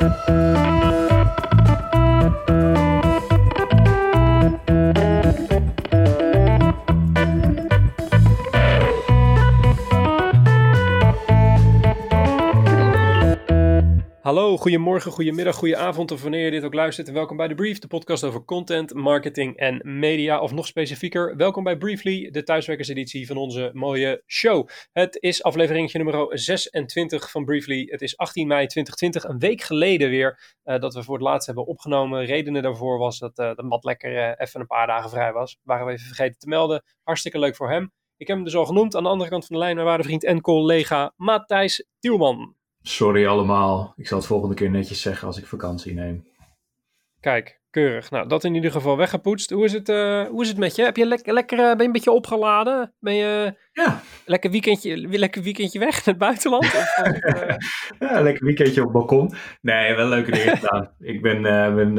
Thank you. Goedemorgen, goedemiddag, goedenavond of wanneer je dit ook luistert. En welkom bij The Brief, de podcast over content, marketing en media. Of nog specifieker, welkom bij Briefly, de thuiswerkerseditie van onze mooie show. Het is aflevering nummer 26 van Briefly. Het is 18 mei 2020, een week geleden weer uh, dat we voor het laatst hebben opgenomen. Redenen daarvoor was dat uh, de mat lekker uh, even een paar dagen vrij was. Waren we even vergeten te melden. Hartstikke leuk voor hem. Ik heb hem dus al genoemd. Aan de andere kant van de lijn mijn waarde vriend en collega Matthijs Tielman. Sorry allemaal. Ik zal het volgende keer netjes zeggen als ik vakantie neem. Kijk, keurig. Nou, dat in ieder geval weggepoetst. Hoe is het, uh, hoe is het met je? Heb je lekker, lekker ben je een beetje opgeladen? Ben je ja. lekker, weekendje, lekker weekendje weg naar het buitenland? Of, uh... ja, lekker weekendje op het balkon. Nee, wel leuke dingen gedaan. Ik ben, uh, ben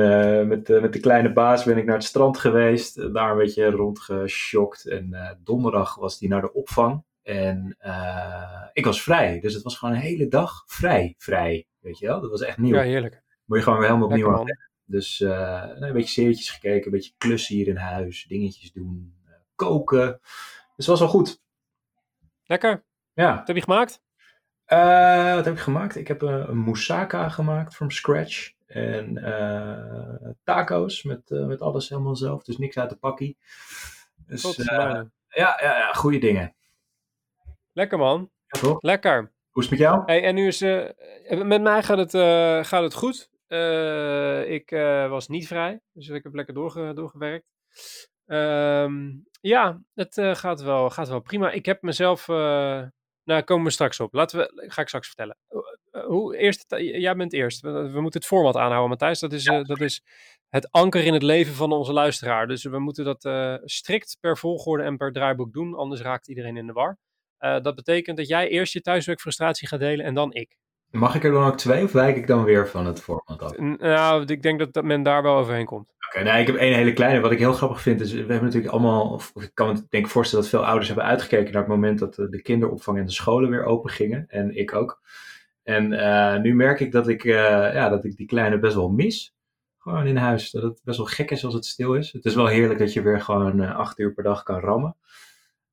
met, met de kleine baas ben ik naar het strand geweest. Daar een beetje rondgeschokt. En donderdag was die naar de opvang. En uh, ik was vrij. Dus het was gewoon een hele dag vrij, vrij. Weet je wel? Dat was echt nieuw. Ja, heerlijk. Moet je gewoon weer helemaal opnieuw aan. Dus uh, een beetje series gekeken, een beetje klussen hier in huis, dingetjes doen, uh, koken. Dus het was wel goed. Lekker. Ja. Wat heb je gemaakt? wat heb ik gemaakt? Ik heb een, een moussaka gemaakt from scratch. En taco's met, met alles helemaal zelf. Dus niks uit de pakkie. Dus, ja, ja, ja, goede dingen. Lekker man. Ja, toch? Lekker. Hoe is het met jou? Hey, en nu is, uh, met mij gaat het, uh, gaat het goed. Uh, ik was niet vrij, dus ik heb lekker doorge doorgewerkt. Um, ja, het gaat, wel, gaat wel prima. Ik heb mezelf, nou komen we straks op. Laten we, ga ik straks vertellen. hoe, eerst, jij bent eerst. We, we, moeten het format aanhouden, Matthijs. Dat is, ja. dat is het anker in het leven van onze luisteraar. Dus we moeten dat strikt per volgorde en per draaiboek doen, anders raakt iedereen in de war. Uh, dat betekent dat jij eerst je thuiswerkfrustratie gaat delen en dan ik. Mag ik er dan ook twee of wijk ik dan weer van het format af? Nou, ik denk dat, dat men daar wel overheen komt. Oké, okay, nou, ik heb één hele kleine. Wat ik heel grappig vind is, we hebben natuurlijk allemaal, of ik kan me denk voorstellen dat veel ouders hebben uitgekeken naar het moment dat de kinderopvang en de scholen weer open gingen. En ik ook. En uh, nu merk ik dat ik, uh, ja, dat ik die kleine best wel mis. Gewoon in huis. Dat het best wel gek is als het stil is. Het is wel heerlijk dat je weer gewoon acht uur per dag kan rammen.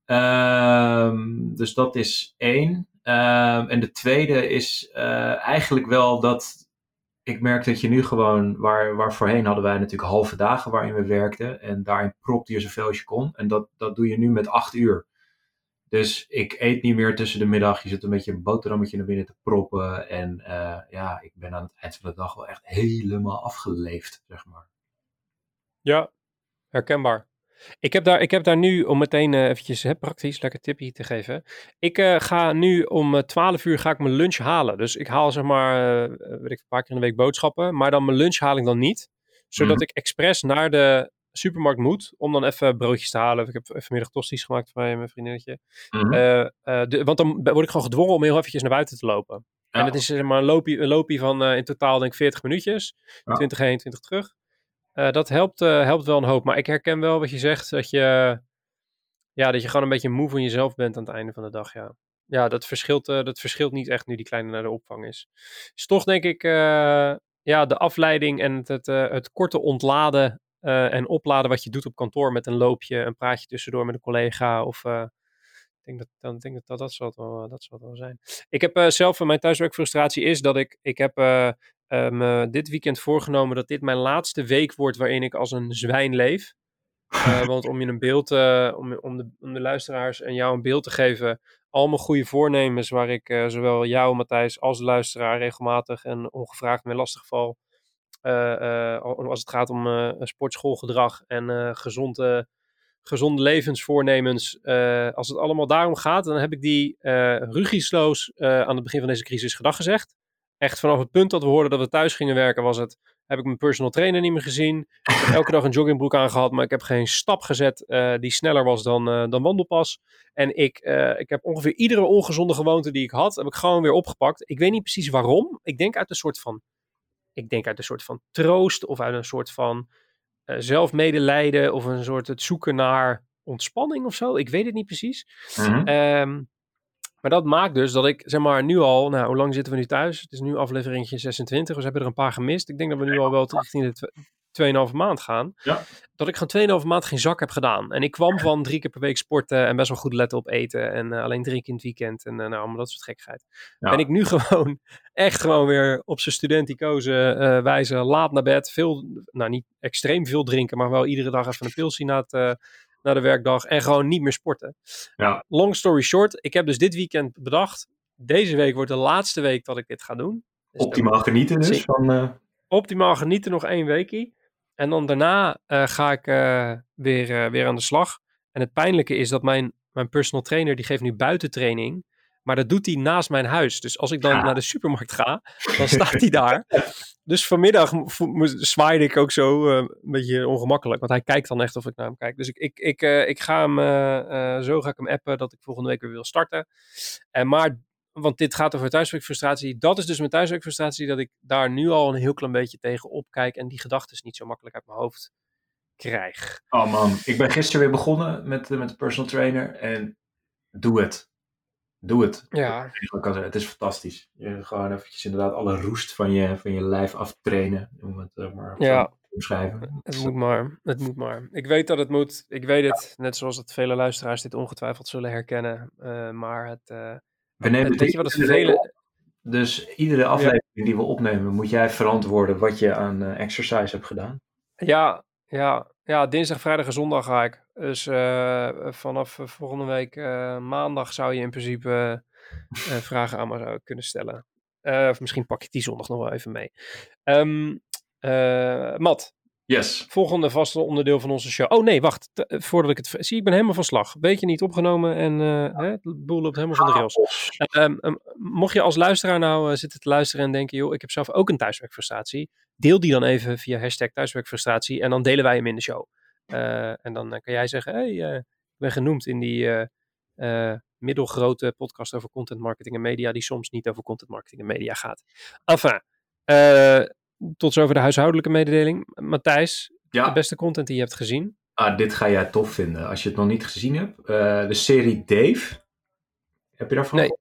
Um, dus dat is één. Um, en de tweede is uh, eigenlijk wel dat ik merk dat je nu gewoon, waar, waar voorheen hadden wij natuurlijk halve dagen waarin we werkten. En daarin propte je zoveel als je kon. En dat, dat doe je nu met acht uur. Dus ik eet niet meer tussen de middag. Je zit een beetje een boterhammetje naar binnen te proppen. En uh, ja, ik ben aan het eind van de dag wel echt helemaal afgeleefd, zeg maar. Ja, herkenbaar. Ik heb daar, ik heb daar nu, om meteen uh, eventjes hè, praktisch lekker tipje te geven. Ik uh, ga nu om uh, 12 uur ga ik mijn lunch halen. Dus ik haal zeg maar, weet ik, een paar keer in de week boodschappen. Maar dan mijn lunch haal ik dan niet. Zodat mm. ik expres naar de supermarkt moet om dan even broodjes te halen. Ik heb vanmiddag tosties gemaakt voor mijn vriendinnetje. Mm. De, want dan word ik gewoon gedwongen om heel eventjes naar buiten te lopen. Ja. En het is zeg maar, een loopje, een loopje van in totaal denk ik 40 minuutjes. Ja. 20 heen, 20 terug. Uh, dat helpt, uh, helpt wel een hoop. Maar ik herken wel wat je zegt, dat je, ja, dat je gewoon een beetje moe van jezelf bent aan het einde van de dag. Ja, ja dat, verschilt, uh, dat verschilt niet echt nu die kleine naar de opvang is. Is toch denk ik ja, de afleiding en het, het, het korte ontladen en opladen wat je doet op kantoor met een loopje, een praatje tussendoor met een collega of... Ik denk dat, dan denk dat, dat, dat, zal het wel, dat zal wel zijn. Ik heb zelf, mijn thuiswerkfrustratie is dat ik, ik heb me dit weekend voorgenomen dat dit mijn laatste week wordt waarin ik als een zwijn leef. Uh, want om je een beeld, uh, om, om, de, om de luisteraars en jou een beeld te geven, al mijn goede voornemens waar ik uh, zowel jou, Matthijs, als de luisteraar regelmatig en ongevraagd mee lastigval, als het gaat om sportschoolgedrag en gezonde, gezonde levensvoornemens, als het allemaal daarom gaat, dan heb ik die rugisloos aan het begin van deze crisis gedag gezegd echt vanaf het punt dat we hoorden dat we thuis gingen werken, was het, heb ik mijn personal trainer niet meer gezien. Ik heb elke dag een joggingbroek aangehad, maar ik heb geen stap gezet uh, die sneller was dan, uh, dan wandelpas. En ik, uh, ik heb ongeveer iedere ongezonde gewoonte die ik had, heb ik gewoon weer opgepakt. Ik weet niet precies waarom. Ik denk uit een soort van, ik denk uit een soort van troost of uit een soort van zelfmedelijden of een soort het zoeken naar ontspanning of zo. Ik weet het niet precies. Um, Maar dat maakt dus dat ik, zeg maar, nu al, nou, hoe lang zitten we nu thuis? Het is nu aflevering 26, dus we hebben er een paar gemist. Ik denk dat we nu al wel richting de tw- 2,5 maand gaan. Ja. Dat ik gewoon 2,5 maand geen zak heb gedaan. En ik kwam van drie keer per week sporten en best wel goed letten op eten. En eh, alleen drie keer in het weekend en eh, nou, allemaal dat soort gekheid. Ja. Ben ik nu gewoon echt gewoon weer op zijn studenticoze eh wijze laat naar bed. Veel, nou niet extreem veel drinken, maar wel iedere dag even een pilsje na, het, na de werkdag. En gewoon niet meer sporten. Ja. Long story short, ik heb dus dit weekend bedacht. Deze week wordt de laatste week dat ik dit ga doen. Dus Optimaal genieten dus van... eh, optimaal genieten nog één weekie. En dan daarna eh, ga ik eh, weer, weer aan de slag. En het pijnlijke is dat mijn, mijn personal trainer, die geeft nu buitentraining. Maar dat doet hij naast mijn huis. Dus als ik dan Ja. naar de supermarkt ga, dan staat hij daar. Dus vanmiddag zwaaide ik ook zo eh, een beetje ongemakkelijk. Want hij kijkt dan echt of ik naar hem kijk. Dus ik, ik, ik, eh, ik ga hem, eh, zo ga ik hem appen dat ik volgende week weer wil starten. En maar want dit gaat over thuiswerkfrustratie. Dat is dus mijn thuiswerkfrustratie, dat ik daar nu al een heel klein beetje tegen opkijk en die gedachten niet zo makkelijk uit mijn hoofd krijg. Oh man, ik ben gisteren weer begonnen met, met de personal trainer en doe het. Doe het. Ja, Het is fantastisch. Je gewoon eventjes inderdaad alle roest van je, van je lijf aftrainen. Om het eh, maar Ja. omschrijven. het moet maar. Het moet maar. Ik weet dat het moet. Ik weet het. Net zoals dat vele luisteraars dit ongetwijfeld zullen herkennen. Eh, maar het, eh, We nemen het- weet je wat het op. Dus iedere aflevering die we opnemen, moet jij verantwoorden wat je aan exercise hebt gedaan. Ja, ja, ja, dinsdag, vrijdag en zondag ga ik. Dus eh, vanaf eh, volgende week eh, maandag zou je in principe vragen aan me kunnen stellen. Of misschien pak ik die zondag nog wel even mee. Ehm eh, Matt, Yes. volgende vaste onderdeel van onze show. Oh nee, wacht. Eh, voordat ik het... Zie, ik ben helemaal van slag. Beetje niet opgenomen en eh, hè, de boel loopt helemaal van de rails. Ehm, ehm, mocht je als luisteraar nou eh, zitten te luisteren en denken, joh, ik heb zelf ook een thuiswerkfrustratie. Deel die dan even via hashtag thuiswerkfrustratie en dan delen wij hem in de show. En dan kan jij zeggen, hey, eh, ik ben genoemd in die middelgrote podcast over content marketing en media, die soms niet over content marketing en media gaat. Enfin, eh, tot zover de huishoudelijke mededeling. Matthijs, de beste content die je hebt gezien. ah, dit ga jij tof vinden als je het nog niet gezien hebt. Eh, de serie Dave. Heb je daarvan? Nee.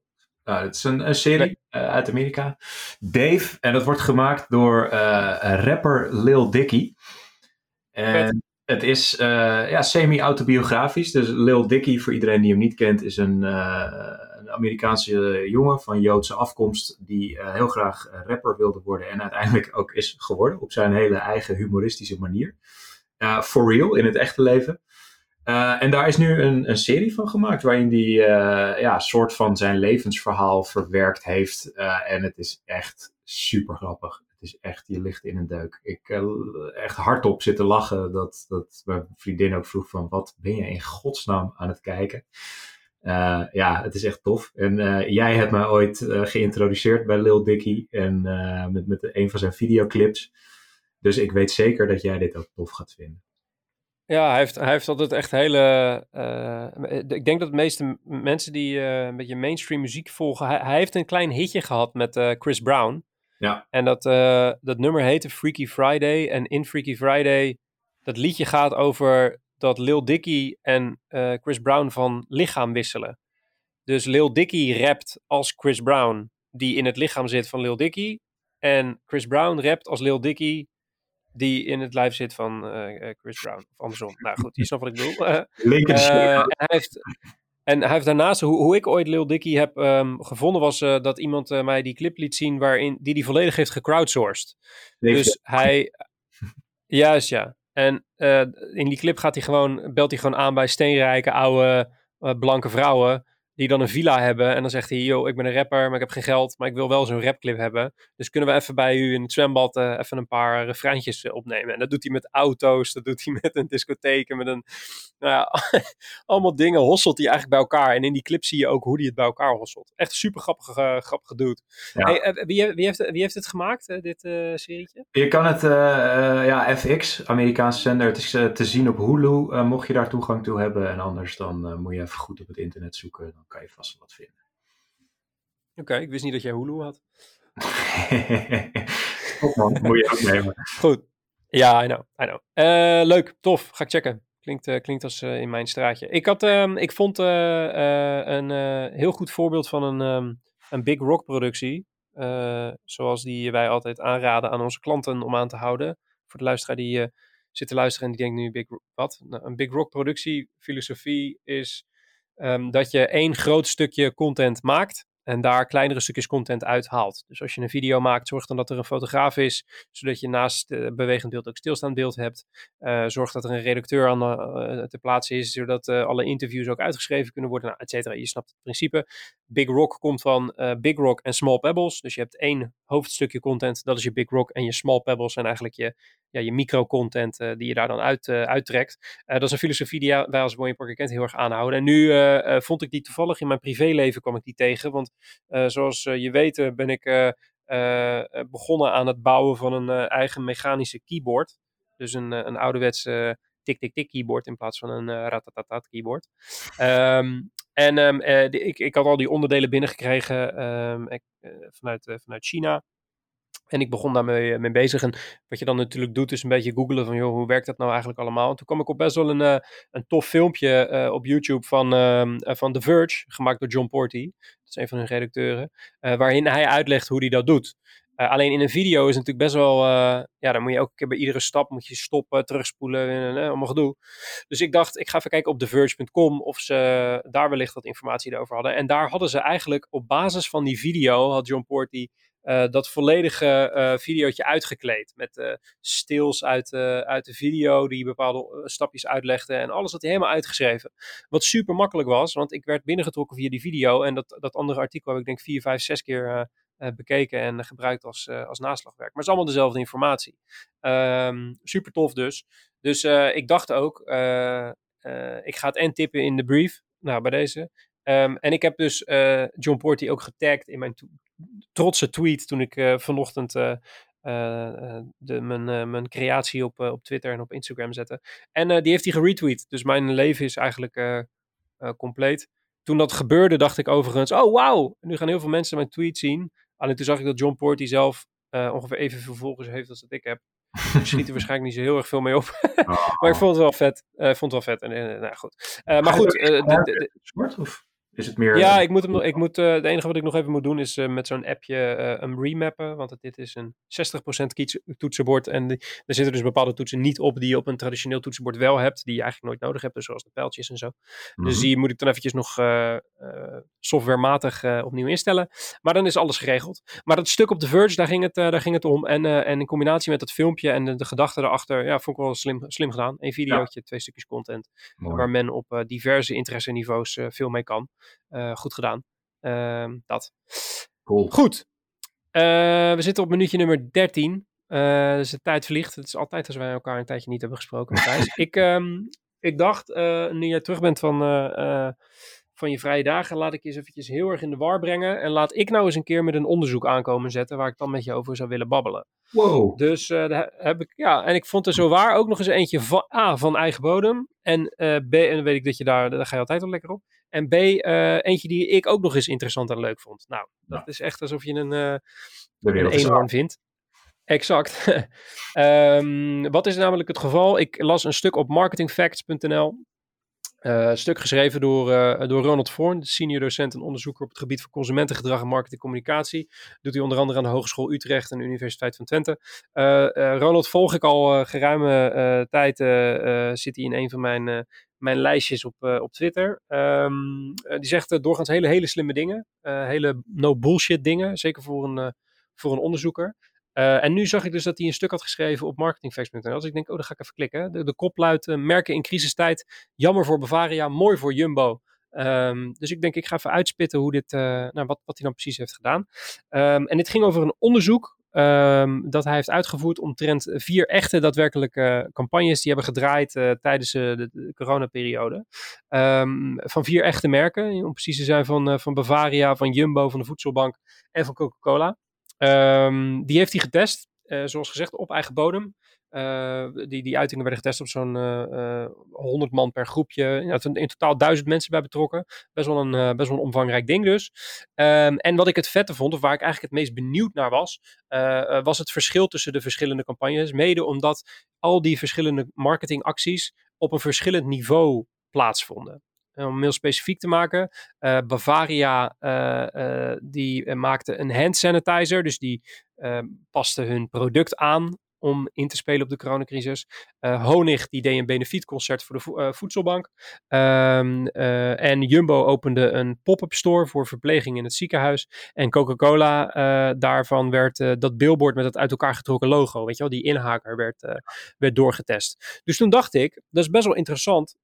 Nou, het is een, een serie Nee. eh, uit Amerika. Dave. En dat wordt gemaakt door eh, rapper Lil Dicky. En het is eh, ja, semi-autobiografisch. Dus Lil Dicky, voor iedereen die hem niet kent, is een, eh, een Amerikaanse jongen van Joodse afkomst. Die eh, heel graag rapper wilde worden. En uiteindelijk ook is geworden. Op zijn hele eigen humoristische manier. For real, in het echte leven. En daar is nu een, serie van gemaakt waarin hij ja, soort van zijn levensverhaal verwerkt heeft. En het is echt super grappig. Het is echt, je ligt in een deuk. Ik uh, echt hardop zitten lachen dat, dat mijn vriendin ook vroeg van wat ben je in godsnaam aan het kijken? Uh, ja, het is echt tof. En uh, jij hebt mij ooit geïntroduceerd bij Lil Dicky en met, met een van zijn videoclips. Dus ik weet zeker dat jij dit ook tof gaat vinden. Ja, hij heeft, hij heeft altijd echt hele. Ik denk dat de meeste mensen die een beetje mainstream muziek volgen. Hij, hij heeft een klein hitje gehad met Chris Brown. Ja. En dat, eh, dat nummer heette Freaky Friday. En in Freaky Friday, dat liedje gaat over dat Lil Dicky en eh, Chris Brown van lichaam wisselen. Dus Lil Dicky rapt als Chris Brown, die in het lichaam zit van Lil Dicky. En Chris Brown rapt als Lil Dicky, die in het lijf zit van uh, Chris Brown. Of andersom. Nou goed, je snapt wat ik bedoel. Uh, hij heeft, en hij heeft daarnaast, hoe, hoe ik ooit Lil Dicky heb um, gevonden, was uh, dat iemand uh, mij die clip liet zien waarin die die volledig heeft gecrowdsourced. Dus hij, juist ja. En uh, in die clip gaat hij gewoon, belt hij gewoon aan bij steenrijke oude blanke vrouwen die dan een villa hebben. En dan zegt hij, yo, ik ben een rapper, maar ik heb geen geld, maar ik wil wel zo'n rapclip hebben. Dus kunnen we even bij u in het zwembad uh, even een paar refreintjes uh, opnemen. En dat doet hij met auto's, dat doet hij met een discotheek en met een, nou ja, allemaal dingen hosselt hij eigenlijk bij elkaar. En in die clip zie je ook hoe hij het bij elkaar hosselt. Echt super grappige, grappige dude. Ja. Hey, wie, wie, heeft, wie heeft het gemaakt, dit serietje? Je kan het, ja, FX, Amerikaanse zender, het is te zien op Hulu, mocht je daar toegang toe hebben. En anders dan moet je even goed op het internet zoeken, kan je vast wel wat vinden. Oké, okay, ik wist niet dat jij Hulu had. Top man, moet je ook nemen. Goed. Ja, I know, I know. Uh, leuk, tof. Ga ik checken. Klinkt, klinkt als in mijn straatje. Ik, had, ehm, ik vond een heel goed voorbeeld van een, ehm, een Big Rock productie. zoals die wij altijd aanraden aan onze klanten om aan te houden. Voor de luisteraar die zit te luisteren en die denkt nu Big wat? Nou, een Big Rock productie filosofie is ehm, dat je één groot stukje content maakt en daar kleinere stukjes content uithaalt. Dus als je een video maakt, zorg dan dat er een fotograaf is, zodat je naast uh, bewegend beeld ook stilstaand beeld hebt. Uh, zorg dat er een redacteur aan uh, te plaatsen is, zodat alle interviews ook uitgeschreven kunnen worden, nou, et cetera. Je snapt het principe. Big Rock komt van Big Rock en Small Pebbles. Dus je hebt één hoofdstukje content, dat is je Big Rock. En je Small Pebbles zijn eigenlijk je, ja, je micro-content die je daar dan uit, uittrekt. dat is een filosofie die wij als Boeing Kent heel erg aanhouden. En nu vond ik die toevallig in mijn privéleven kwam ik die tegen, want zoals je weet ben ik begonnen aan het bouwen van een eigen mechanische keyboard. Dus een, een ouderwetse tik-tik-tik keyboard in plaats van een uh, ratatatat keyboard. Um, en um, ik, ik had al die onderdelen binnengekregen um, ik, vanuit, vanuit China. En ik begon daarmee eh, mee bezig. En wat je dan natuurlijk doet, is een beetje googlen van, joh, hoe werkt dat nou eigenlijk allemaal? En toen kwam ik op best wel een, een tof filmpje op YouTube van, van The Verge, gemaakt door John Porty. Dat is een van hun redacteuren. waarin hij uitlegt hoe hij dat doet. Alleen in een video is natuurlijk best wel, ja, dan moet je elke keer bij iedere stap moet je stoppen, terugspoelen, allemaal gedoe. Dus ik dacht, ik ga even kijken op TheVerge.com of ze daar wellicht wat informatie over hadden. En daar hadden ze eigenlijk op basis van die video, had John Porty uh, dat volledige uh, videootje uitgekleed. Met uh, stils uit, uit de video die bepaalde stapjes uitlegde. En alles had hij helemaal uitgeschreven. Wat super makkelijk was, want ik werd binnengetrokken via die video. En dat, dat andere artikel heb ik denk vier, vijf, zes keer bekeken en gebruikt als, als naslagwerk. Maar het is allemaal dezelfde informatie. Um, super tof dus. Dus ik dacht ook, ik ga het en tippen in de brief. Nou, bij deze. Um, en ik heb dus John Porty ook getagd in mijn trotse tweet toen ik vanochtend de, mijn, mijn creatie op, op Twitter en op Instagram zette. En die heeft hij geretweet. Dus mijn leven is eigenlijk compleet. Toen dat gebeurde, dacht ik overigens: oh wauw, nu gaan heel veel mensen mijn tweet zien. Alleen toen zag ik dat John Porty zelf ongeveer evenveel volgers heeft als dat ik heb. Ik schiet er waarschijnlijk niet zo heel erg veel mee op. maar ik vond het wel vet. Uh, vond het wel vet. En, nou goed. Uh, maar goed. Uh, of? Is het meer... Ja, ik moet hem nog, ik moet, uh, het enige wat ik nog even moet doen is uh, met zo'n appje uh, hem remappen. Want dit is een 60% toetsenbord. En die, er zitten dus bepaalde toetsen niet op die je op een traditioneel toetsenbord wel hebt. Die je eigenlijk nooit nodig hebt, dus zoals de pijltjes en zo. Dus mhm. die moet ik dan eventjes nog softwarematig opnieuw instellen. Maar dan is alles geregeld. Maar dat stuk op de Verge, daar ging het, daar ging het om. En, en in combinatie met dat filmpje en de, de gedachte erachter, ja, vond ik wel slim, slim gedaan. Een videootje, twee stukjes content. Mooi. Waar men op diverse interesseniveaus veel mee kan. Uh, goed gedaan. Uh, dat. Cool. Goed. Uh, we zitten op minuutje nummer 13. Uh, dus de tijd vliegt. Het is altijd als wij elkaar een tijdje niet hebben gesproken, ik, um, ik dacht, nu jij terug bent van, van je vrije dagen, laat ik je eens eventjes heel erg in de war brengen. En laat ik nou eens een keer met een onderzoek aankomen zetten waar ik dan met je over zou willen babbelen. Wow. Dus uh, heb ik, ja, en ik vond er zo waar ook nog eens eentje van A, van eigen bodem. En uh, B, en dan weet ik dat je daar, daar ga je altijd wel lekker op. En B, uh, eentje die ik ook nog eens interessant en leuk vond. Nou, dat ja. is echt alsof je een, uh, een eenhoorn vindt. Exact. um, wat is namelijk het geval? Ik las een stuk op marketingfacts.nl. Uh, stuk geschreven door, uh, door Ronald Voorn, senior docent en onderzoeker op het gebied van consumentengedrag en marketingcommunicatie. Doet hij onder andere aan de Hogeschool Utrecht en de Universiteit van Twente. Uh, Ronald volg ik al geruime tijd, zit hij in een van mijn, mijn lijstjes op, op Twitter. Um, die zegt doorgaans hele, hele slimme dingen, hele no bullshit dingen, zeker voor een, voor een onderzoeker. Uh, en nu zag ik dus dat hij een stuk had geschreven op marketingfacts.nl. Dus ik denk, oh, dan ga ik even klikken. De, de kop luidt, merken in crisistijd, jammer voor Bavaria, mooi voor Jumbo. Um, dus ik denk, ik ga even uitspitten hoe dit, uh, nou, wat, wat hij dan precies heeft gedaan. Um, en dit ging over een onderzoek um, dat hij heeft uitgevoerd omtrent vier echte daadwerkelijke campagnes die hebben gedraaid tijdens de, de coronaperiode. van vier echte merken, om precies te zijn van, van Bavaria, van Jumbo, van de Voedselbank en van Coca-Cola. Um, die heeft hij getest, uh, zoals gezegd, op eigen bodem. Uh, die, die uitingen werden getest op zo'n uh, uh, 100 man per groepje. In totaal duizend mensen bij betrokken. Best wel een, best wel een omvangrijk ding dus. Um, en wat ik het vette vond, of waar ik eigenlijk het meest benieuwd naar was, was het verschil tussen de verschillende campagnes. Mede omdat al die verschillende marketingacties op een verschillend niveau plaatsvonden. Om het heel specifiek te maken, Bavaria die maakte een hand sanitizer, dus die paste hun product aan om in te spelen op de coronacrisis. Uh, Honig die deed een benefietconcert voor de uh, voedselbank. Um, uh, en Jumbo opende een pop-up store voor verpleging in het ziekenhuis. En Coca-Cola, daarvan werd dat billboard met het uit elkaar getrokken logo, weet je wel, die inhaker werd, werd doorgetest. Dus toen dacht ik, dat is best wel interessant,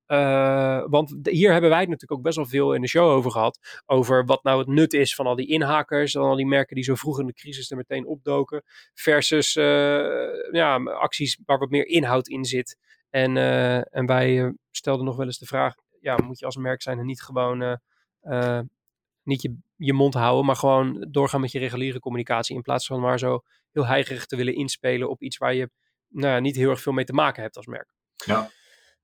want hier hebben wij het natuurlijk ook best wel veel in de show over gehad, over wat nou het nut is van al die inhakers, en al die merken die zo vroeg in de crisis er meteen opdoken, versus ja, acties waar wat meer inhoud in zit. En, uh, en wij uh, stelden nog wel eens de vraag: ja, moet je als merk zijn en niet gewoon uh, niet je, je mond houden, maar gewoon doorgaan met je reguliere communicatie. In plaats van maar zo heel heigerig te willen inspelen op iets waar je nou, niet heel erg veel mee te maken hebt als merk. Ja.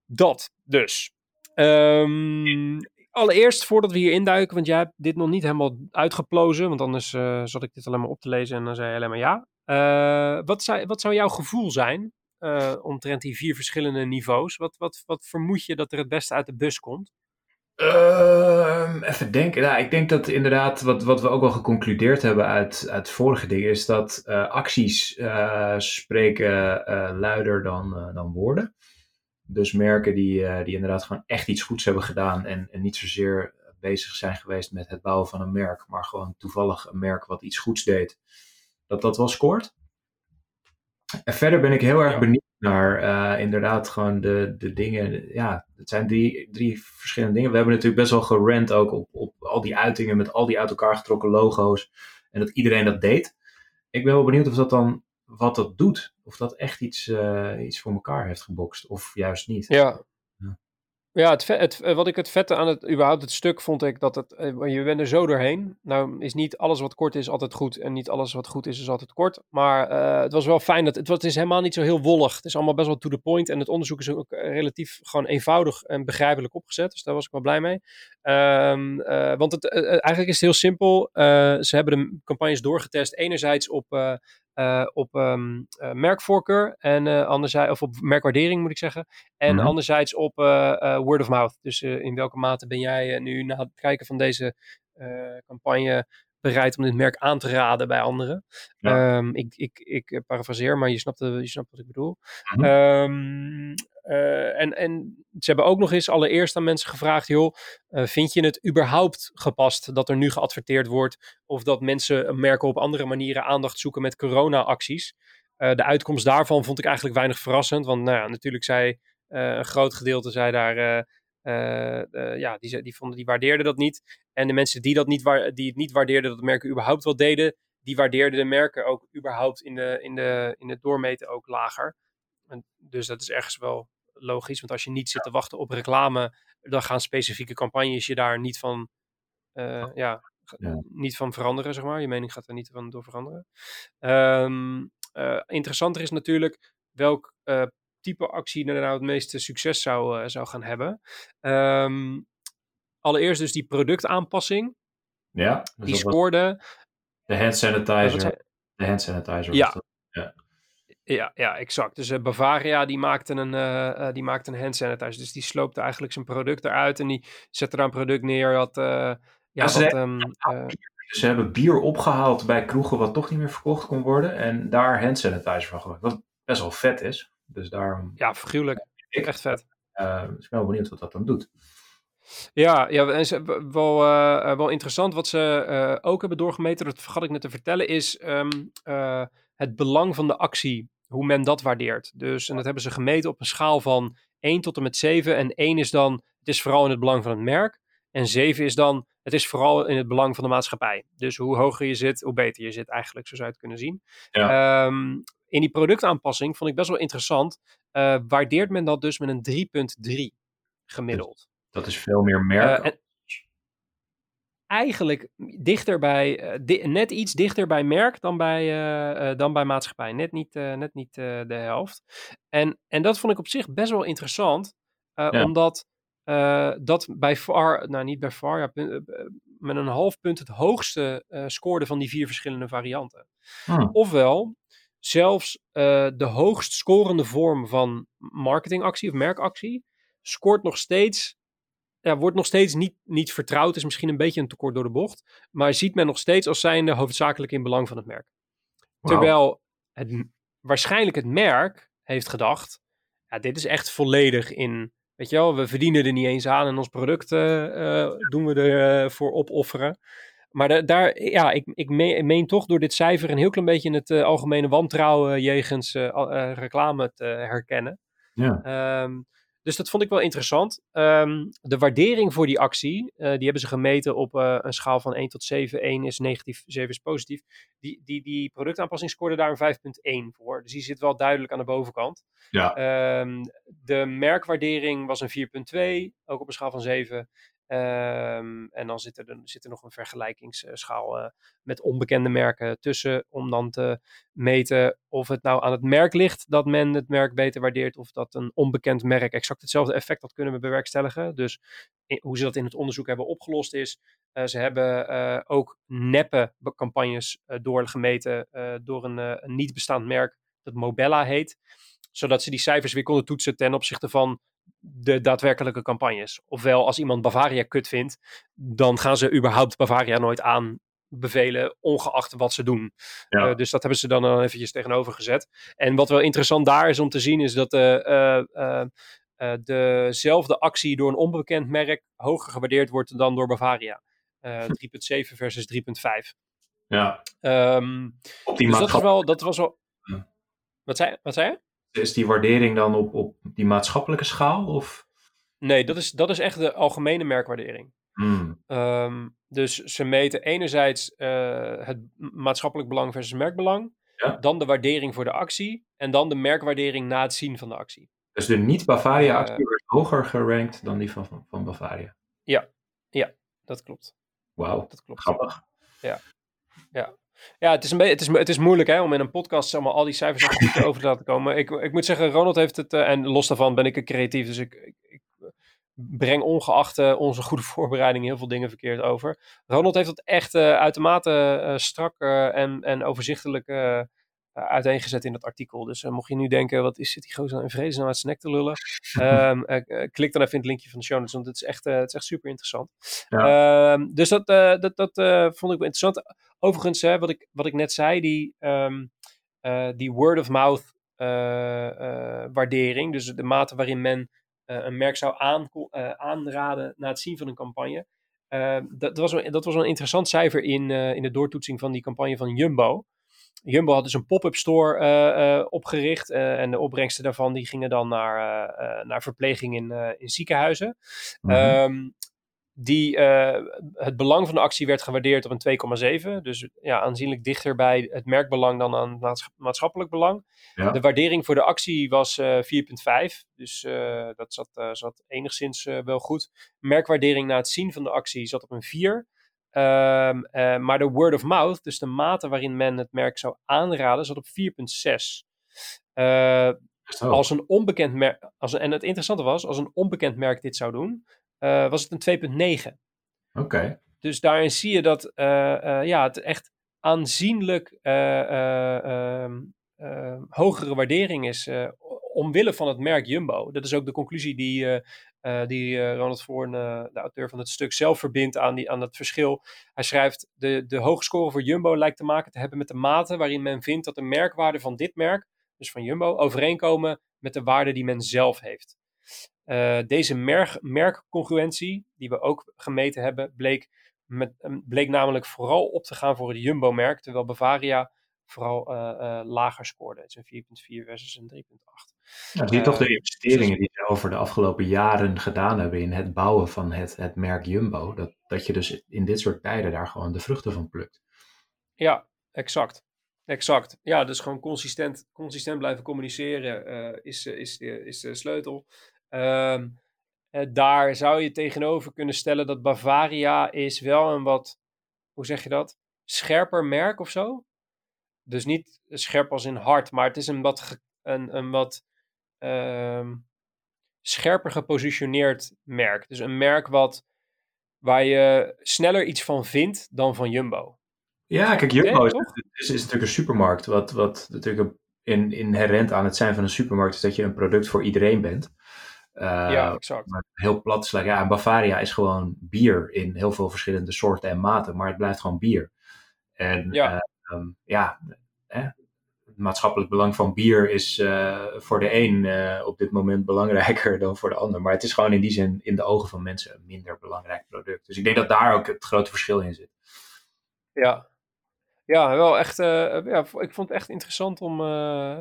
Dat dus. Um, allereerst, voordat we hier induiken, want jij hebt dit nog niet helemaal uitgeplozen, want anders uh, zat ik dit alleen maar op te lezen en dan zei je alleen maar ja. Uh, wat, zou, wat zou jouw gevoel zijn uh, omtrent die vier verschillende niveaus? Wat, wat, wat vermoed je dat er het beste uit de bus komt? Uh, even denken. Nou, ik denk dat inderdaad, wat, wat we ook al geconcludeerd hebben uit, uit vorige dingen, is dat uh, acties spreken luider dan, dan woorden. Dus merken die, die inderdaad gewoon echt iets goeds hebben gedaan en niet zozeer bezig zijn geweest met het bouwen van een merk, maar gewoon toevallig een merk wat iets goeds deed, dat dat wel scoort. En verder ben ik heel erg benieuwd naar uh, inderdaad gewoon de, de dingen. Ja, het zijn drie, drie verschillende dingen. We hebben natuurlijk best wel gerend ook op, op al die uitingen met al die uit elkaar getrokken logo's. En dat iedereen dat deed. Ik ben wel benieuwd of dat dan wat dat doet. Of dat echt iets, uh, iets voor elkaar heeft gebokst. Of juist niet. Ja, ja, het, het, eh, wat ik het vette aan het, überhaupt het stuk vond ik dat het, eh, je bent er zo doorheen. Nou is niet alles wat kort is altijd goed en niet alles wat goed is is altijd kort. Maar uh, het was wel fijn dat, het, het is helemaal niet zo heel wollig. Het is allemaal best wel to the point en het onderzoek is ook relatief gewoon eenvoudig en begrijpelijk opgezet. Dus daar was ik wel blij mee. Uh, want het, eigenlijk is het heel simpel. ze hebben de campagnes doorgetest enerzijds op uh, op um, uh, merkvoorkeur en uh, anderzijds, of op merkwaardering moet ik zeggen. En mm -hmm. anderzijds op word of mouth. Dus in welke mate ben jij nu na het kijken van deze campagne bereid om dit merk aan te raden bij anderen. Ja. Um, ik, ik, ik parafraseer, maar je snapt, je snapt wat ik bedoel. Mm -hmm. um, uh, en, en ze hebben ook nog eens allereerst aan mensen gevraagd: joh, uh, vind je het überhaupt gepast dat er nu geadverteerd wordt? Of dat mensen merken op andere manieren aandacht zoeken met corona-acties? Uh, de uitkomst daarvan vond ik eigenlijk weinig verrassend. Want nou ja, natuurlijk zei een groot gedeelte zei daar. ja, die, die, vonden, die waardeerden dat niet. En de mensen die, dat niet die het niet waardeerden dat merken überhaupt wat deden, die waardeerden de merken ook überhaupt in, de, in, de, in het doormeten ook lager. En dus dat is ergens wel logisch. Want als je niet zit te wachten op reclame, dan gaan specifieke campagnes je daar niet van, uh, ja, ja, niet van veranderen, zeg maar. Je mening gaat er niet van door veranderen. Um, uh, interessanter is natuurlijk welk uh, type actie er nou het meeste succes zou, zou gaan hebben. Um, allereerst dus die productaanpassing. Ja. Dus die scoorde. De hand sanitizer. De hand sanitizer. Ja. ja. Ja, ja, exact. Dus uh, Bavaria die maakte, een, uh, uh, die maakte een hand sanitizer. Dus die sloopte eigenlijk zijn product eruit en die zette daar een product neer. Had, ja, ja, ze, hebben, um, ze hebben bier opgehaald bij kroegen wat toch niet meer verkocht kon worden. En daar hand sanitizer van gemaakt. Wat best wel vet is. Dus daarom... Ja, figuurlijk. Ik, Echt vet. dus ik ben wel benieuwd wat dat dan doet. Ja, ja en ze, wel, uh, wel interessant wat ze uh, ook hebben doorgemeten, dat vergat ik net te vertellen, is um, uh, het belang van de actie hoe men dat waardeert. Dus, en dat hebben ze gemeten op een schaal van 1 tot en met 7. En 1 is dan, het is vooral in het belang van het merk. En 7 is dan, het is vooral in het belang van de maatschappij. Dus hoe hoger je zit, hoe beter je zit eigenlijk, zo zou je het kunnen zien. Ja. Um, in die productaanpassing vond ik best wel interessant. Uh, waardeert men dat dus met een 3,3 gemiddeld. Dat is veel meer merk. Uh, en, eigenlijk dichter bij, uh, di net iets dichter bij merk dan bij, uh, uh, dan bij maatschappij. Net niet, net niet de helft. En, en dat vond ik op zich best wel interessant, ja. omdat dat bij far, nou niet bij far, ja, met een half punt het hoogste scoorde van die vier verschillende varianten. Hmm. Ofwel, zelfs de hoogst scorende vorm van marketingactie of merkactie scoort nog steeds, ja, wordt nog steeds niet, niet vertrouwd. Is misschien een beetje een tekort door de bocht. Maar ziet men nog steeds als zijnde hoofdzakelijk in belang van het merk. Terwijl het, waarschijnlijk het merk heeft gedacht, ja, dit is echt volledig in, weet je wel, we verdienen er niet eens aan en ons product uh, doen we ervoor uh, opofferen. Maar daar, ja, ik, ik meen, meen, toch door dit cijfer een heel klein beetje het uh, algemene wantrouwen jegens reclame te herkennen. Ja. Um, dus dat vond ik wel interessant. Um, de waardering voor die actie, uh, die hebben ze gemeten op uh, een schaal van 1 tot 7. 1 is negatief, 7 is positief. Die, die, die productaanpassing scoorde daar een 5,1 voor. Dus die zit wel duidelijk aan de bovenkant. Ja. Um, de merkwaardering was een 4,2, ook op een schaal van 7. Um, en dan zit er, zit er nog een vergelijkingsschaal uh, met onbekende merken tussen, om dan te meten of het nou aan het merk ligt dat men het merk beter waardeert, of dat een onbekend merk exact hetzelfde effect had kunnen bewerkstelligen. Dus hoe ze dat in het onderzoek hebben opgelost is, uh, ze hebben uh, ook neppe campagnes doorgemeten door een, een niet bestaand merk dat Mobella heet zodat ze die cijfers weer konden toetsen ten opzichte van de daadwerkelijke campagnes. Ofwel, als iemand Bavaria kut vindt, dan gaan ze überhaupt Bavaria nooit aanbevelen, ongeacht wat ze doen. Ja. Uh, dus dat hebben ze dan, dan eventjes tegenover gezet. En wat wel interessant daar is om te zien, is dat uh, uh, dezelfde actie door een onbekend merk hoger gewaardeerd wordt dan door Bavaria. 3,7 versus 3,5. Ja. Um, dus dat was wel, dat was wel... Wat zei, wat zei je? Is die waardering dan op, op die maatschappelijke schaal? Of? Nee, dat is, dat is echt de algemene merkwaardering. Mm. Um, dus ze meten enerzijds uh, het maatschappelijk belang versus merkbelang. Ja. Dan de waardering voor de actie. En dan de merkwaardering na het zien van de actie. Dus de niet-Bavaria-actie uh, werd hoger gerankt dan die van, van, van Bavaria? Ja, ja dat klopt. Wauw, dat klopt. grappig. Ja, ja. Ja, het is, een het, is, het is moeilijk hè, om in een podcast allemaal al die cijfers over te laten komen. Ik, ik moet zeggen, Ronald heeft het, uh, en los daarvan ben ik een creatief, dus ik, ik, breng ongeacht uh, onze goede voorbereiding heel veel dingen verkeerd over. Ronald heeft het echt uh, uitermate strak en, en overzichtelijk uiteengezet in dat artikel. Dus mocht je nu denken, wat is, zit die gozer in vrees nou uit snack te lullen? um, klik dan even in het linkje van de show notes, want het is echt, het is echt super interessant. Ja. Um, dus dat, dat, dat vond ik wel interessant. Overigens, hè, wat, ik, wat ik net zei, die, um, uh, die word of mouth uh, waardering, dus de mate waarin men een merk zou aan, aanraden na het zien van een campagne. dat, dat, was een, dat was een interessant cijfer in, in de doortoetsing van die campagne van Jumbo. Jumbo had dus een pop-up store uh, uh, opgericht uh, en de opbrengsten daarvan die gingen dan naar, naar verpleging in, in ziekenhuizen. Mhm. Um, die, uh, het belang van de actie werd gewaardeerd op een 2,7. Dus ja, aanzienlijk dichter bij het merkbelang dan aan het maatschappelijk belang. Ja. De waardering voor de actie was uh, 4,5. Dus uh, dat zat, zat enigszins wel goed. Merkwaardering na het zien van de actie zat op een 4. Um, maar de word of mouth, dus de mate waarin men het merk zou aanraden, zat op 4,6. als een onbekend merk, als een, en het interessante was, als een onbekend merk dit zou doen, uh, was het een 2,9. Oké. Okay. Dus daarin zie je dat uh, uh, ja, het echt aanzienlijk ehm, hogere waardering is omwille van het merk Jumbo. Dat is ook de conclusie die, die Ronald Voorn, de auteur van het stuk, zelf verbindt aan, die, aan het verschil. Hij schrijft, de, de hoge score voor Jumbo lijkt te maken te hebben met de mate waarin men vindt dat de merkwaarde van dit merk, dus van Jumbo, overeenkomen met de waarde die men zelf heeft. Deze merk, merkcongruentie, die we ook gemeten hebben, bleek, met, bleek namelijk vooral op te gaan voor het Jumbo-merk, terwijl Bavaria vooral lager scoorde. Het is een 4,4 versus een 3,8. Ja, zie je toch de investeringen die ze over de afgelopen jaren gedaan hebben in het bouwen van het, het merk Jumbo, dat, dat je dus in dit soort tijden daar gewoon de vruchten van plukt. Ja, exact. Exact. Ja, dus gewoon consistent, consistent blijven communiceren is, is, is de sleutel. Um, uh, daar zou je tegenover kunnen stellen dat Bavaria is wel een wat, hoe zeg je dat? Scherper merk of zo. Dus niet scherp als in hard, maar het is een wat, een, een wat um, scherper gepositioneerd merk. Dus een merk wat, waar je sneller iets van vindt dan van Jumbo. Ja, kijk, Jumbo is, is, is, natuurlijk een supermarkt. Wat, wat natuurlijk in, inherent aan het zijn van een supermarkt is dat je een product voor iedereen bent. ja, exact. Maar heel plat is, ja, Bavaria is gewoon bier in heel veel verschillende soorten en maten, maar het blijft gewoon bier. En ja, ehm, ja maatschappelijk belang van bier is voor de een op dit moment belangrijker dan voor de ander. Maar het is gewoon in die zin in de ogen van mensen een minder belangrijk product. Dus ik denk dat daar ook het grote verschil in zit. Ja, ja, wel echt. Uh, ja, ik vond het echt interessant om.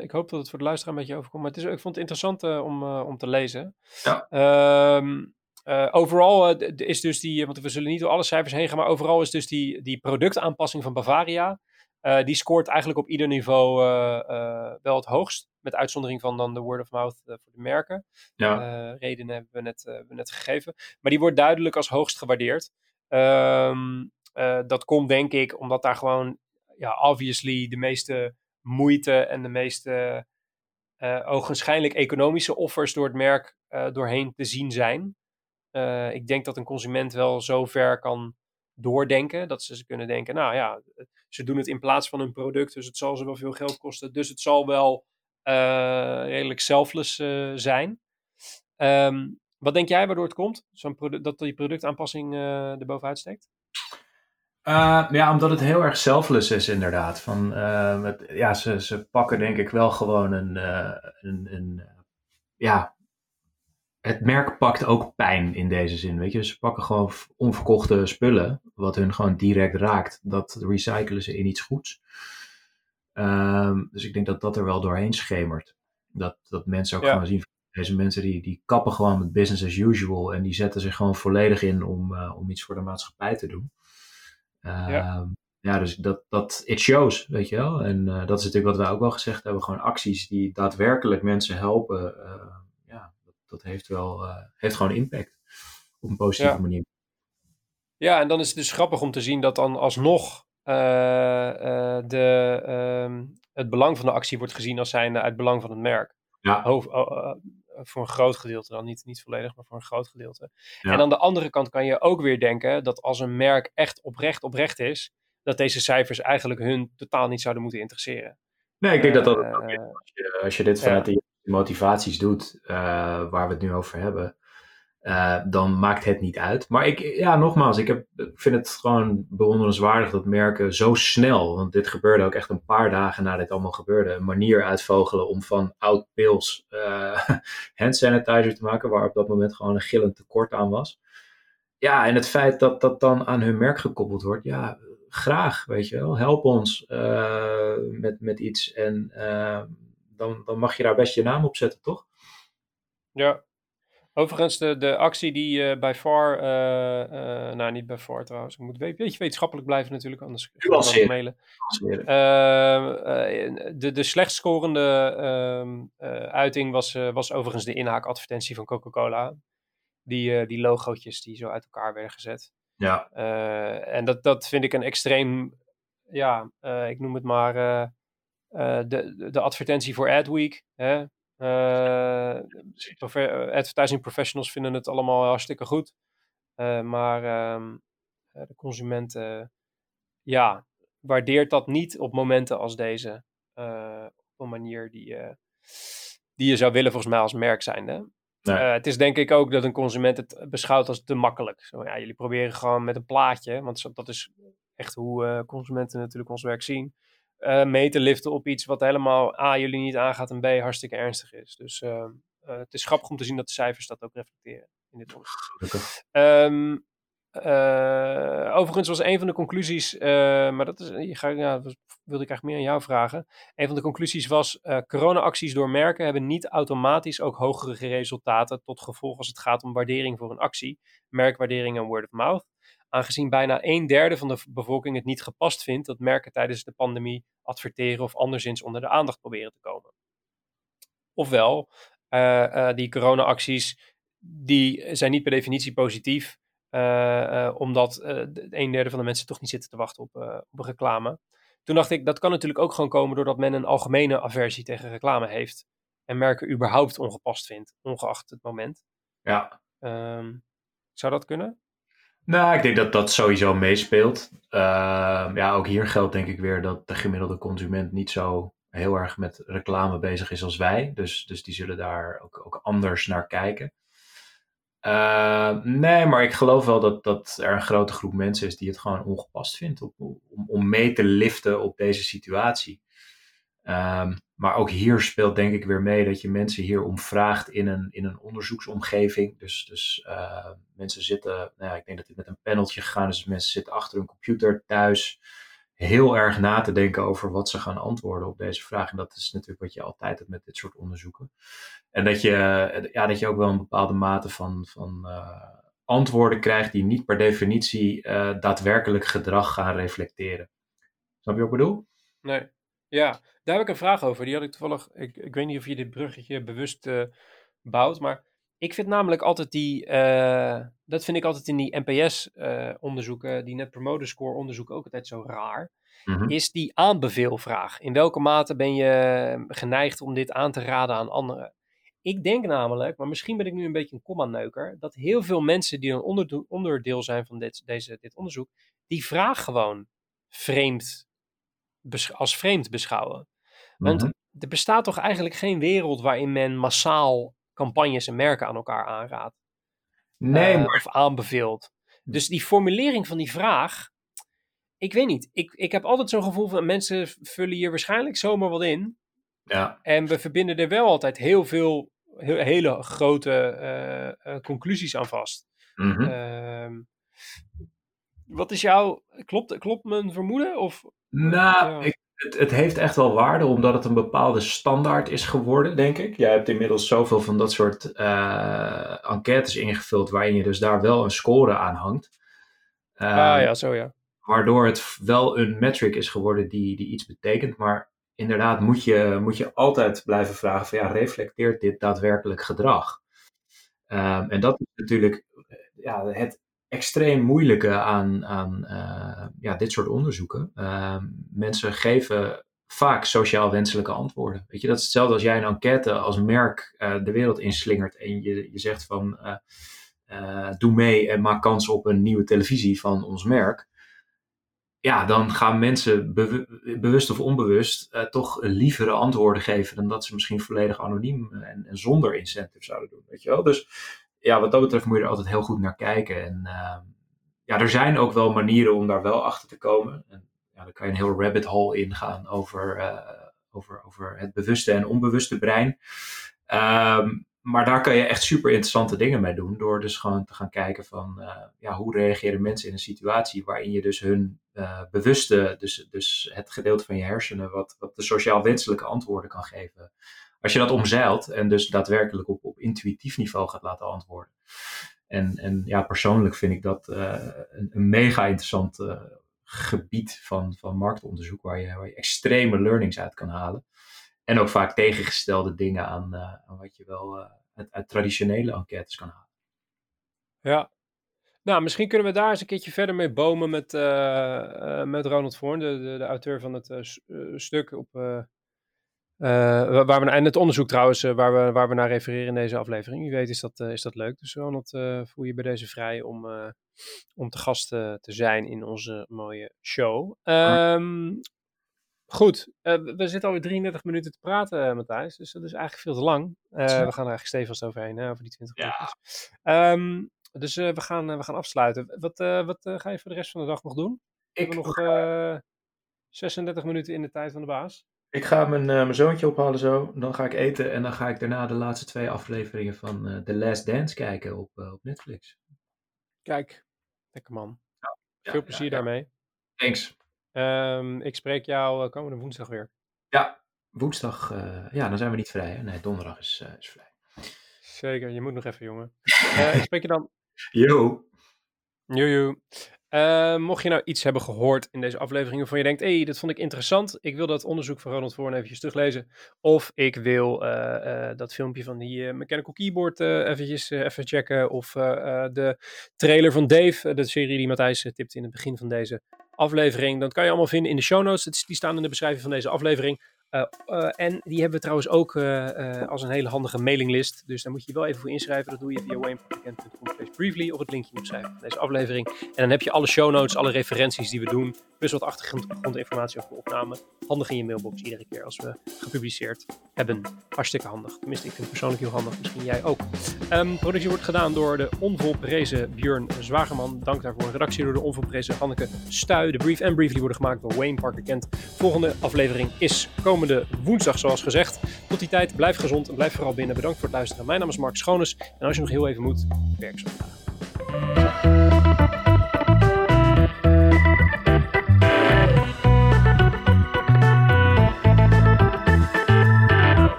Ik hoop dat het voor de luisteraar een beetje overkomt. Maar het is, ik vond het interessant om, om te lezen. Ja. Um, overal is dus die. Want we zullen niet door alle cijfers heen gaan. Maar overal is dus die, die productaanpassing van Bavaria. Die scoort eigenlijk op ieder niveau wel het hoogst. Met uitzondering van dan de word of mouth voor de merken. Ja. redenen hebben we, net, hebben we net gegeven. Maar die wordt duidelijk als hoogst gewaardeerd. Um, dat komt denk ik omdat daar gewoon ja, obviously de meeste moeite en de meeste ogenschijnlijk economische offers door het merk doorheen te zien zijn. Ik denk dat een consument wel zo ver kan doordenken dat ze kunnen denken, nou ja, ze doen het in plaats van een product, dus het zal ze wel veel geld kosten, dus het zal wel redelijk selfless zijn. Um, wat denk jij waardoor het komt, zo'n dat die productaanpassing er bovenuit steekt? Uh, ja, omdat het heel erg selfless is inderdaad. Van, uh, ja, ze, ze pakken denk ik wel gewoon een, uh, een, een ja, het merk pakt ook pijn in deze zin, weet je. Ze pakken gewoon onverkochte spullen, wat hun gewoon direct raakt. Dat recyclen ze in iets goeds. Um, dus ik denk dat dat er wel doorheen schemert. Dat, dat mensen ook ja. gewoon zien, deze mensen die, die kappen gewoon met business as usual. En die zetten zich gewoon volledig in om, om iets voor de maatschappij te doen ja. Ehm, ja, dus dat, dat, it shows, weet je wel. En uh, dat is natuurlijk wat wij ook wel gezegd hebben, gewoon acties die daadwerkelijk mensen helpen. Dat, heeft wel, uh, heeft gewoon impact op een positieve ja. manier. Ja, en dan is het dus grappig om te zien dat dan alsnog de, um, het belang van de actie wordt gezien als zijnde uit belang van het merk. Ja. Hoofd, voor een groot gedeelte dan, niet, niet volledig, maar voor een groot gedeelte. En aan de andere kant kan je ook weer denken dat als een merk echt oprecht oprecht is, dat deze cijfers eigenlijk hun totaal niet zouden moeten interesseren. Nee, ik denk dat dat. Als je, als je dit vanuit ja. Motivaties doet, uh, waar we het nu over hebben, uh, dan maakt het niet uit. Maar ik, ja, nogmaals, ik, heb, ik vind het gewoon bewonderenswaardig dat merken zo snel, want dit gebeurde ook echt een paar dagen nadat dit allemaal gebeurde, een manier uitvogelen om van oud pils uh, hand sanitizer te maken, waar op dat moment gewoon een gillend tekort aan was. Ja, en het feit dat dat dan aan hun merk gekoppeld wordt, ja, graag, weet je wel, help ons met, met iets en dan, dan mag je daar best je naam op zetten, toch? Ja, Overigens, de, de actie die uh, bij far, uh, uh, nou niet bij far trouwens, ik moet een beetje wetenschappelijk blijven natuurlijk, anders kan ik mailen. De, de slecht scorende ehm, uiting was, was overigens de inhaakadvertentie van Coca-Cola. Die, die logootjes die zo uit elkaar werden gezet. Ja. en dat, dat vind ik een extreem, ja, ik noem het maar de, de advertentie voor Adweek. Hè? Uh, advertising professionals vinden het allemaal hartstikke goed. Maar uh, de consument ja, waardeert dat niet op momenten als deze. op een manier die, die je zou willen volgens mij als merk. Nee. het is denk ik ook dat een consument het beschouwt als te makkelijk. Zo, ja, jullie proberen gewoon met een plaatje, want dat is echt hoe consumenten natuurlijk ons werk zien uh, mee te liften op iets wat helemaal A, jullie niet aangaat en B, hartstikke ernstig is. Dus uh, uh, het is grappig om te zien dat de cijfers dat ook reflecteren in dit onderzoek. Um, overigens was een van de conclusies, maar dat is, je ga, ja, dat wilde ik eigenlijk meer aan jou vragen. Een van de conclusies was, corona-acties door merken hebben niet automatisch ook hogere resultaten tot gevolg als het gaat om waardering voor een actie, merkwaardering en word of mouth aangezien bijna een derde van de bevolking het niet gepast vindt dat merken tijdens de pandemie adverteren of anderszins onder de aandacht proberen te komen. Ofwel, uh, uh, die corona-acties die zijn niet per definitie positief, uh, omdat een derde van de mensen toch niet zitten te wachten op, op een reclame. Toen dacht ik, dat kan natuurlijk ook gewoon komen doordat men een algemene aversie tegen reclame heeft en merken überhaupt ongepast vindt, ongeacht het moment. Ja. Um, zou dat kunnen? Nou, ik denk dat dat sowieso meespeelt. Uh, ja, ook hier geldt denk ik weer dat de gemiddelde consument niet zo heel erg met reclame bezig is als wij. Dus, dus die zullen daar ook, ook anders naar kijken. Uh, nee, maar ik geloof wel dat, dat er een grote groep mensen is die het gewoon ongepast vindt om, om, om mee te liften op deze situatie. Um, maar ook hier speelt denk ik weer mee dat je mensen hier om vraagt in een, in een onderzoeksomgeving. Dus, dus uh, mensen zitten, nou ja, ik denk dat dit met een paneltje gegaan is. Dus mensen zitten achter hun computer thuis heel erg na te denken over wat ze gaan antwoorden op deze vraag. En dat is natuurlijk wat je altijd hebt met dit soort onderzoeken. En dat je, ja, dat je ook wel een bepaalde mate van, van uh, antwoorden krijgt die niet per definitie daadwerkelijk gedrag gaan reflecteren. Snap je wat ik bedoel? Nee. Ja, daar heb ik een vraag over. Die had ik toevallig. Ik, ik weet niet of je dit bruggetje bewust uh, bouwt, maar ik vind namelijk altijd die. dat vind ik altijd in die NPS-onderzoeken, die Net Promoter Score onderzoeken, ook altijd zo raar. Mm-hmm. Is die aanbeveelvraag. In welke mate ben je geneigd om dit aan te raden aan anderen? Ik denk namelijk, maar misschien ben ik nu een beetje een komma-neuker, dat heel veel mensen die een onderdeel zijn van dit, deze, dit onderzoek, die vraag gewoon vreemd, als vreemd beschouwen. Want mhm. er bestaat toch eigenlijk geen wereld waarin men massaal campagnes en merken aan elkaar aanraadt. Nee, uh, Of aanbeveelt. Dus die formulering van die vraag, ik weet niet. Ik, ik heb altijd zo'n gevoel van mensen vullen hier waarschijnlijk zomaar wat in. Ja. En we verbinden er wel altijd heel veel heel, hele grote uh, uh, conclusies aan vast. Mm -hmm. uh, wat is jouw. Klopt, klopt mijn vermoeden? Of, nou, ja. ik, het, het, heeft echt wel waarde omdat het een bepaalde standaard is geworden, denk ik. Jij hebt inmiddels zoveel van dat soort uh, enquêtes ingevuld waarin je dus daar wel een score aan hangt. ah ja, zo ja. Waardoor het wel een metric is geworden die, die iets betekent, maar inderdaad moet je, moet je altijd blijven vragen van ja, reflecteert dit daadwerkelijk gedrag? Um, en dat is natuurlijk ja, het extreem moeilijke aan, aan uh, ja, dit soort onderzoeken. Um, mensen geven vaak sociaal wenselijke antwoorden. Weet je, dat is hetzelfde als jij een enquête als merk uh, de wereld inslingert en je, je zegt van uh, doe mee en maak kans op een nieuwe televisie van ons merk ja, dan gaan mensen bewust of onbewust toch lievere antwoorden geven dan dat ze misschien volledig anoniem en, en, zonder incentive zouden doen. Weet je wel? Dus ja, wat dat betreft moet je er altijd heel goed naar kijken. En uh, ja, er zijn ook wel manieren om daar wel achter te komen. En ja, dan kan je een heel rabbit hole ingaan over, uh, over, over het bewuste en onbewuste brein. Um, maar daar kan je echt super interessante dingen mee doen. Door dus gewoon te gaan kijken van uh, ja, hoe reageren mensen in een situatie waarin je dus hun uh, bewuste, dus, dus het gedeelte van je hersenen, wat, wat de sociaal wenselijke antwoorden kan geven. Als je dat omzeilt en dus daadwerkelijk op, op intuïtief niveau gaat laten antwoorden. En, en ja, persoonlijk vind ik dat uh, een, mega interessant gebied van, van marktonderzoek waar je, waar je extreme learnings uit kan halen. En ook vaak tegengestelde dingen aan, uh, aan wat je wel uit, traditionele enquêtes kan halen. Ja. Nou, misschien kunnen we daar eens een keertje verder mee bomen met, met Ronald Voorn, de, de, de, auteur van het stuk op. waar we, en het onderzoek trouwens, waar, we, waar we naar refereren in deze aflevering. Wie weet is dat, is dat leuk. Dus Ronald, voel je bij deze vrij om, om te gast te zijn in onze mooie show. Um, Goed, uh, we zitten alweer 33 minuten te praten, uh, Matthijs. Dus dat is eigenlijk veel te lang. Uh, we gaan er eigenlijk stevig overheen, hè, over die 20 minuten. Ja. Um, dus we, gaan, we gaan afsluiten. Wat, wat ga je voor de rest van de dag nog doen? Ik heb nog 36 minuten in de tijd van de baas. Ik ga mijn, mijn zoontje ophalen zo. Dan ga ik eten en dan ga ik daarna de laatste twee afleveringen van The Last Dance kijken op, op Netflix. Kijk, lekker man. Ja, veel plezier daarmee. Thanks. Um, ik spreek jou komende woensdag weer. Ja, woensdag, ja, dan zijn we niet vrij. Hè? Nee, donderdag is, is vrij. Zeker, je moet nog even, jongen. ik spreek je dan. Yo. Jojo. Uh, mocht je nou iets hebben gehoord in deze aflevering waarvan je denkt, hé, hey, dat vond ik interessant. Ik wil dat onderzoek van Ronald Voorn eventjes teruglezen. Of ik wil uh, uh, dat filmpje van die Mechanical Keyboard eventjes even checken. Of de trailer van Dave, de serie die Matthijs tipte in het begin van deze aflevering. Dat kan je allemaal vinden in de show notes. Die staan in de beschrijving van deze aflevering. Uh, uh, en die hebben we trouwens ook uh, als een hele handige mailinglist. Dus daar moet je wel even voor inschrijven. Dat doe je via wayneparkent.com briefly of het linkje opschrijven van deze aflevering. En dan heb je alle show notes, alle referenties die we doen. Plus wat achtergrondinformatie over de opname. Handig in je mailbox iedere keer als we gepubliceerd hebben. Hartstikke handig. Tenminste, ik vind het persoonlijk heel handig. Misschien jij ook. Um, productie wordt gedaan door de onvolprezen Björn Zwagerman. Dank daarvoor. Redactie door de onvolprezen Hanneke Stuy. De brief en briefly worden gemaakt door Wayne Parker Kent. Volgende aflevering is komende woensdag, zoals gezegd. Tot die tijd, blijf gezond en blijf vooral binnen. Bedankt voor het luisteren. Mijn naam is Mark Schoones. En als je nog heel even moet, werk zo.